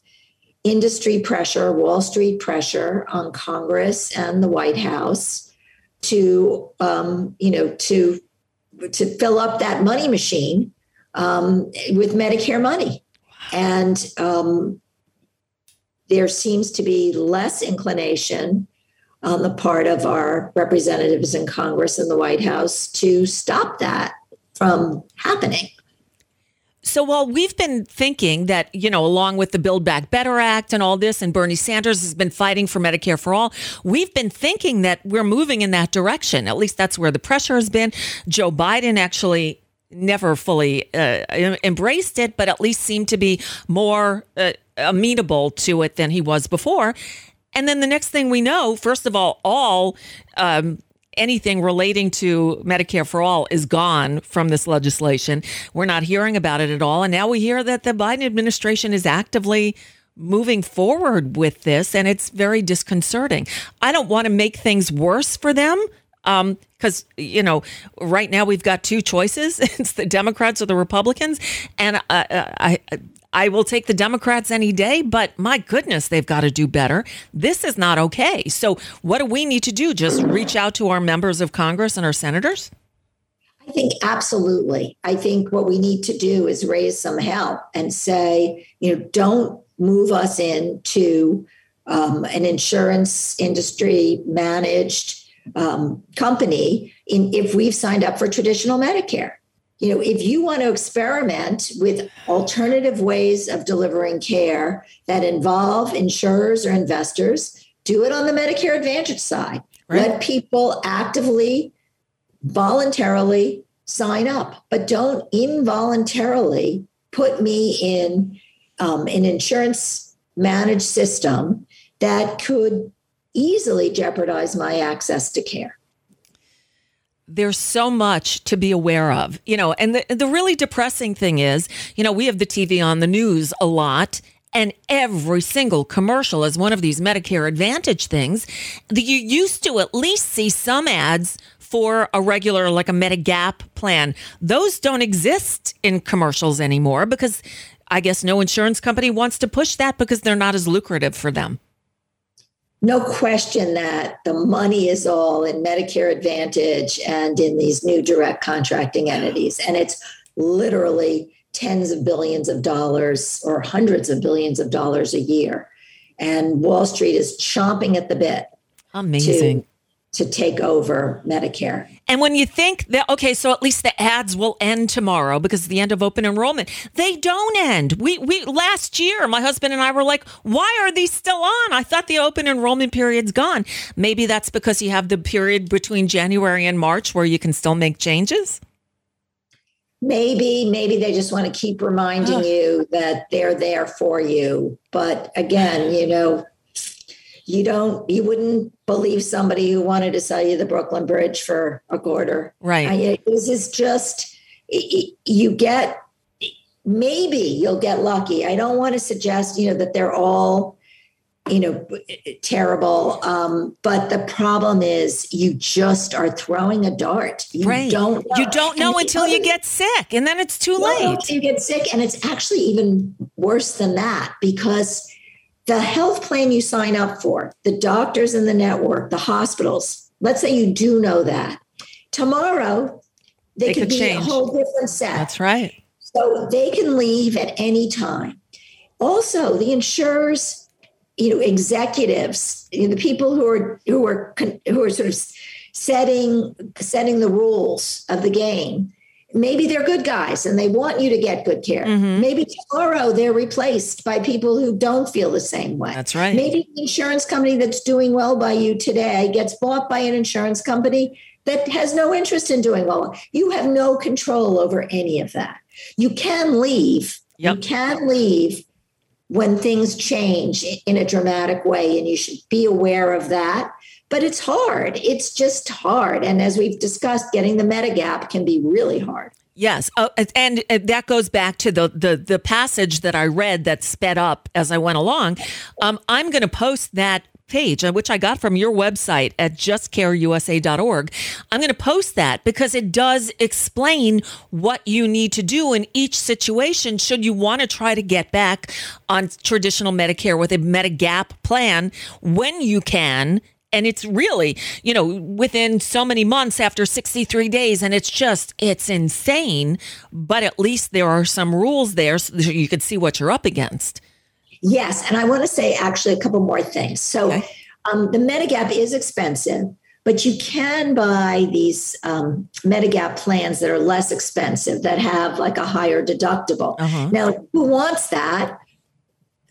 industry pressure, Wall Street pressure on Congress and the White House to, um, you know, to to fill up that money machine um, with Medicare money, and um, there seems to be less inclination on the part of our representatives in Congress and the White House to stop that from happening. So while we've been thinking that, you know, along with the Build Back Better Act and all this, and Bernie Sanders has been fighting for Medicare for all, we've been thinking that we're moving in that direction. At least that's where the pressure has been. Joe Biden actually never fully uh, embraced it, but at least seemed to be more uh, amenable to it than he was before. And then the next thing we know, first of all, all um, anything relating to Medicare for all is gone from this legislation. We're not hearing about it at all. And now we hear that the Biden administration is actively moving forward with this, and it's very disconcerting. I don't want to make things worse for them because um, you know right now we've got two choices it's the democrats or the republicans and uh, I, I will take the Democrats any day, but my goodness, they've got to do better. This is not okay. So, what do we need to do? Just reach out to our members of Congress and our senators? I think absolutely. I think what we need to do is raise some help and say, you know, don't move us into um, an insurance industry managed um, company in, if we've signed up for traditional Medicare. You know, if you want to experiment with alternative ways of delivering care that involve insurers or investors, do it on the Medicare Advantage side. Right. Let people actively, voluntarily sign up, but don't involuntarily put me in um, an insurance managed system that could easily jeopardize my access to care. There's so much to be aware of, you know, and the, the really depressing thing is, you know, we have the TV on the news a lot, and every single commercial is one of these Medicare Advantage things. You used to at least see some ads for a regular, like a Medigap plan. Those don't exist in commercials anymore because I guess no insurance company wants to push that because they're not as lucrative for them no question that the money is all in Medicare Advantage and in these new direct contracting entities. And it's literally tens of billions of dollars or hundreds of billions of dollars a year. And Wall Street is chomping at the bit. Amazing to take over Medicare. And when you think that, okay, so at least the ads will end tomorrow because the end of open enrollment, they don't end. We, we, last year, my husband and I were like, why are these still on? I thought the open enrollment period's gone. Maybe that's because you have the period between January and March where you can still make changes. Maybe, maybe they just want to keep reminding oh. you that they're there for you. But again, you know, you don't you wouldn't believe somebody who wanted to sell you the brooklyn bridge for a quarter. Right. I, this is just you get maybe you'll get lucky. I don't want to suggest you know that they're all you know terrible um, but the problem is you just are throwing a dart. You right. don't know. you don't know and until you get sick and then it's too late. you get sick and it's actually even worse than that because the health plan you sign up for, the doctors in the network, the hospitals, let's say you do know that. Tomorrow, they, they could, could, be change. a whole different set. That's right. So they can leave at any time. Also, the insurers, you know, executives, you know, the people who are who are who are sort of setting setting the rules of the game maybe they're good guys and they want you to get good care. Mm-hmm. Maybe tomorrow they're replaced by people who don't feel the same way. That's right. Maybe the insurance company that's doing well by you today gets bought by an insurance company that has no interest in doing well. You have no control over any of that. You can leave. Yep. You can leave when things change in a dramatic way, and you should be aware of that but it's hard. It's just hard. And as we've discussed, getting the Medigap can be really hard. Yes, uh, and that goes back to the, the the passage that I read that sped up as I went along. Um, I'm going to post that page, uh, which I got from your website at justcareusa.org. I'm going to post that because it does explain what you need to do in each situation should you want to try to get back on traditional Medicare with a Medigap plan when you can and it's really you know within so many months after 63 days and it's just it's insane but at least there are some rules there so you can see what you're up against. Yes and i want to say actually a couple more things. So okay. um, the medigap is expensive but you can buy these um, medigap plans that are less expensive that have like a higher deductible. Uh-huh. now who wants that?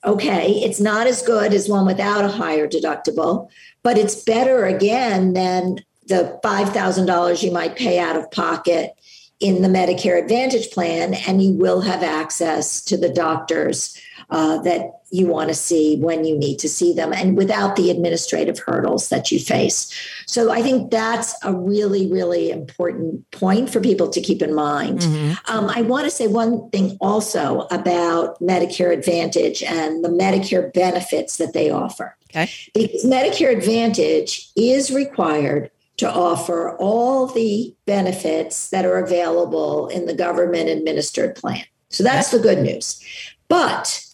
Okay it's not as good as one without a higher deductible but it's better again than the $5,000 you might pay out of pocket in the Medicare Advantage plan, and you will have access to the doctors uh, that you want to see when you need to see them and without the administrative hurdles that you face. So I think that's a really, really important point for people to keep in mind. Mm-hmm. Um, I want to say one thing also about Medicare Advantage and the Medicare benefits that they offer. Okay. Because Medicare Advantage is required to offer all the benefits that are available in the government administered plan. So that's the good news. But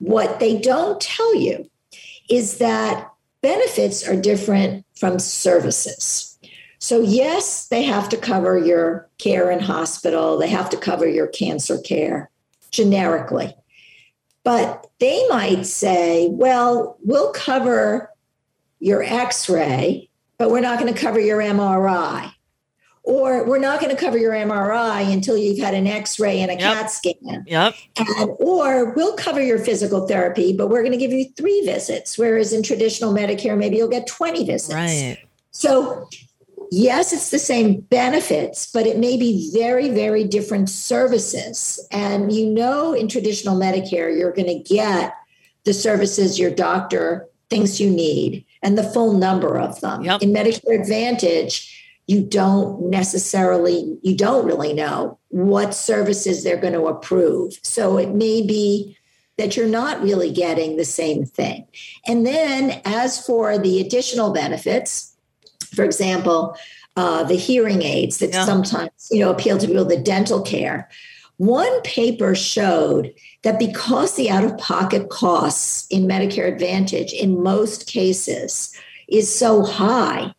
what they don't tell you is that benefits are different from services. So, yes, they have to cover your care in hospital, they have to cover your cancer care generically. But they might say, well, we'll cover your x ray, but we're not going to cover your MRI. Or we're not going to cover your MRI until you've had an x ray and a Yep. CAT scan. Yep. And, or we'll cover your physical therapy, but we're going to give you three visits. Whereas in traditional Medicare, maybe you'll get 20 visits. Right. So, yes, it's the same benefits, but it may be very, very different services. And you know, in traditional Medicare, you're going to get the services your doctor thinks you need and the full number of them. Yep. In Medicare Advantage, you don't necessarily, you don't really know what services they're going to approve. So it may be that you're not really getting the same thing. And then as for the additional benefits, for example, uh, the hearing aids that Yeah. sometimes you know appeal to people, the dental care. One paper showed that because the out-of-pocket costs in Medicare Advantage in most cases is so high,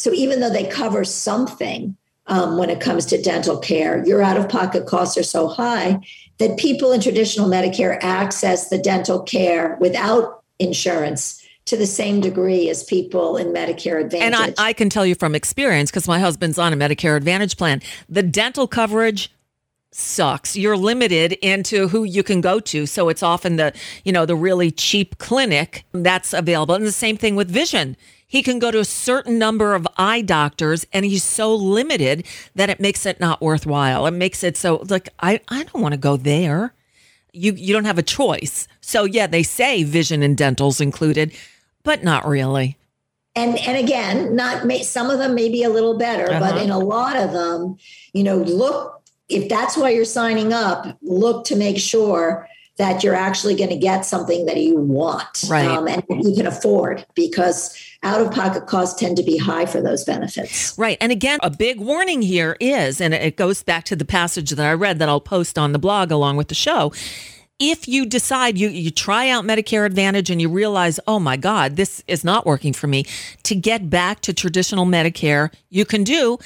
so even though they cover something um, when it comes to dental care, your out-of-pocket costs are so high that people in traditional Medicare access the dental care without insurance to the same degree as people in Medicare Advantage. And I, I can tell you from experience, because my husband's on a Medicare Advantage plan, the dental coverage sucks. You're limited into who you can go to. So it's often the, you know, the really cheap clinic that's available. And the same thing with vision. He can go to a certain number of eye doctors and he's so limited that it makes it not worthwhile. It makes it so like I, I don't want to go there. You you don't have a choice. So yeah, they say vision and dental's included, but not really. and and again not may, some of them may be a little better but Uh-huh. in a lot of them you know look if that's why you're signing up look to make sure that you're actually going to get something that you want Right. um, and you can afford because out of pocket costs tend to be high for those benefits Right. And again, a big warning here is, and it goes back to the passage that I read that I'll post on the blog along with the show. If you decide you, you try out Medicare Advantage and you realize, oh my God, this is not working for me, to get back to traditional Medicare, you can do,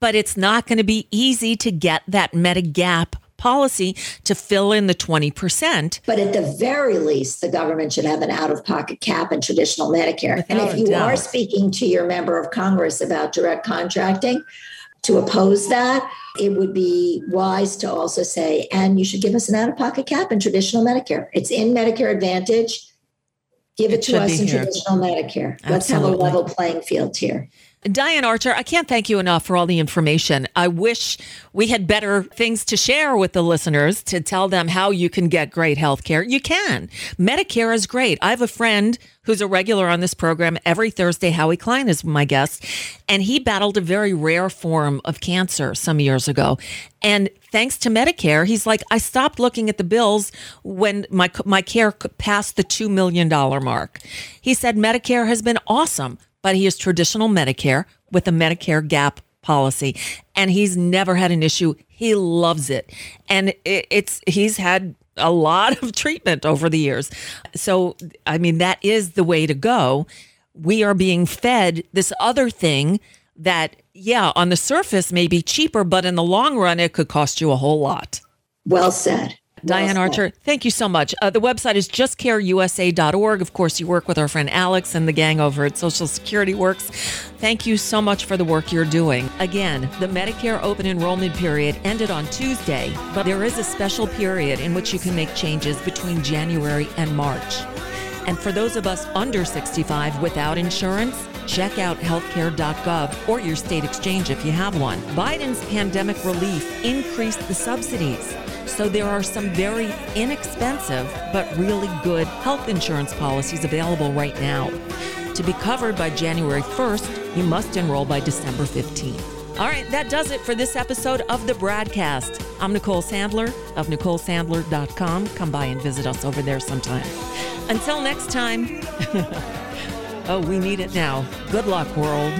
but it's not going to be easy to get that Medigap policy to fill in the 20%. but at the very least the government should have an out of pocket cap in traditional medicare and if you doubt. are speaking to your member of congress about direct contracting to oppose that it would be wise to also say and you should give us an out of pocket cap in traditional medicare it's in medicare advantage give it, It to us in here. traditional medicare let's have a level playing field here Diane Archer, I can't thank you enough for all the information. I wish we had better things to share with the listeners to tell them how you can get great health care. You can. Medicare is great. I have a friend who's a regular on this program every Thursday. Howie Klein is my guest, and he battled a very rare form of cancer some years ago. And thanks to Medicare, he's like, I stopped looking at the bills when my my care passed the two million dollar mark. He said Medicare has been awesome but he is traditional Medicare with a Medicare gap policy and he's never had an issue. He loves it. And it, it's he's had a lot of treatment over the years. So I mean that is the way to go. We are being fed this other thing that yeah, on the surface may be cheaper, but in the long run it could cost you a whole lot. well said Diane. Archer, thank you so much. Uh, the website is justcareusa.org. Of course, you work with our friend Alex and the gang over at Social Security Works. Thank you so much for the work you're doing. Again, the Medicare open enrollment period ended on Tuesday, but there is a special period in which you can make changes between January and March. And for those of us under 65 without insurance, check out healthcare.gov or your state exchange if you have one. Biden's pandemic relief increased the subsidies. So there are some very inexpensive but really good health insurance policies available right now. To be covered by January 1st, you must enroll by December 15th. All right, that does it for this episode of the BradCast. I'm Nicole Sandler of NicoleSandler.com. Come by and visit us over there sometime. Until next time, oh, we need it now. Good luck, world.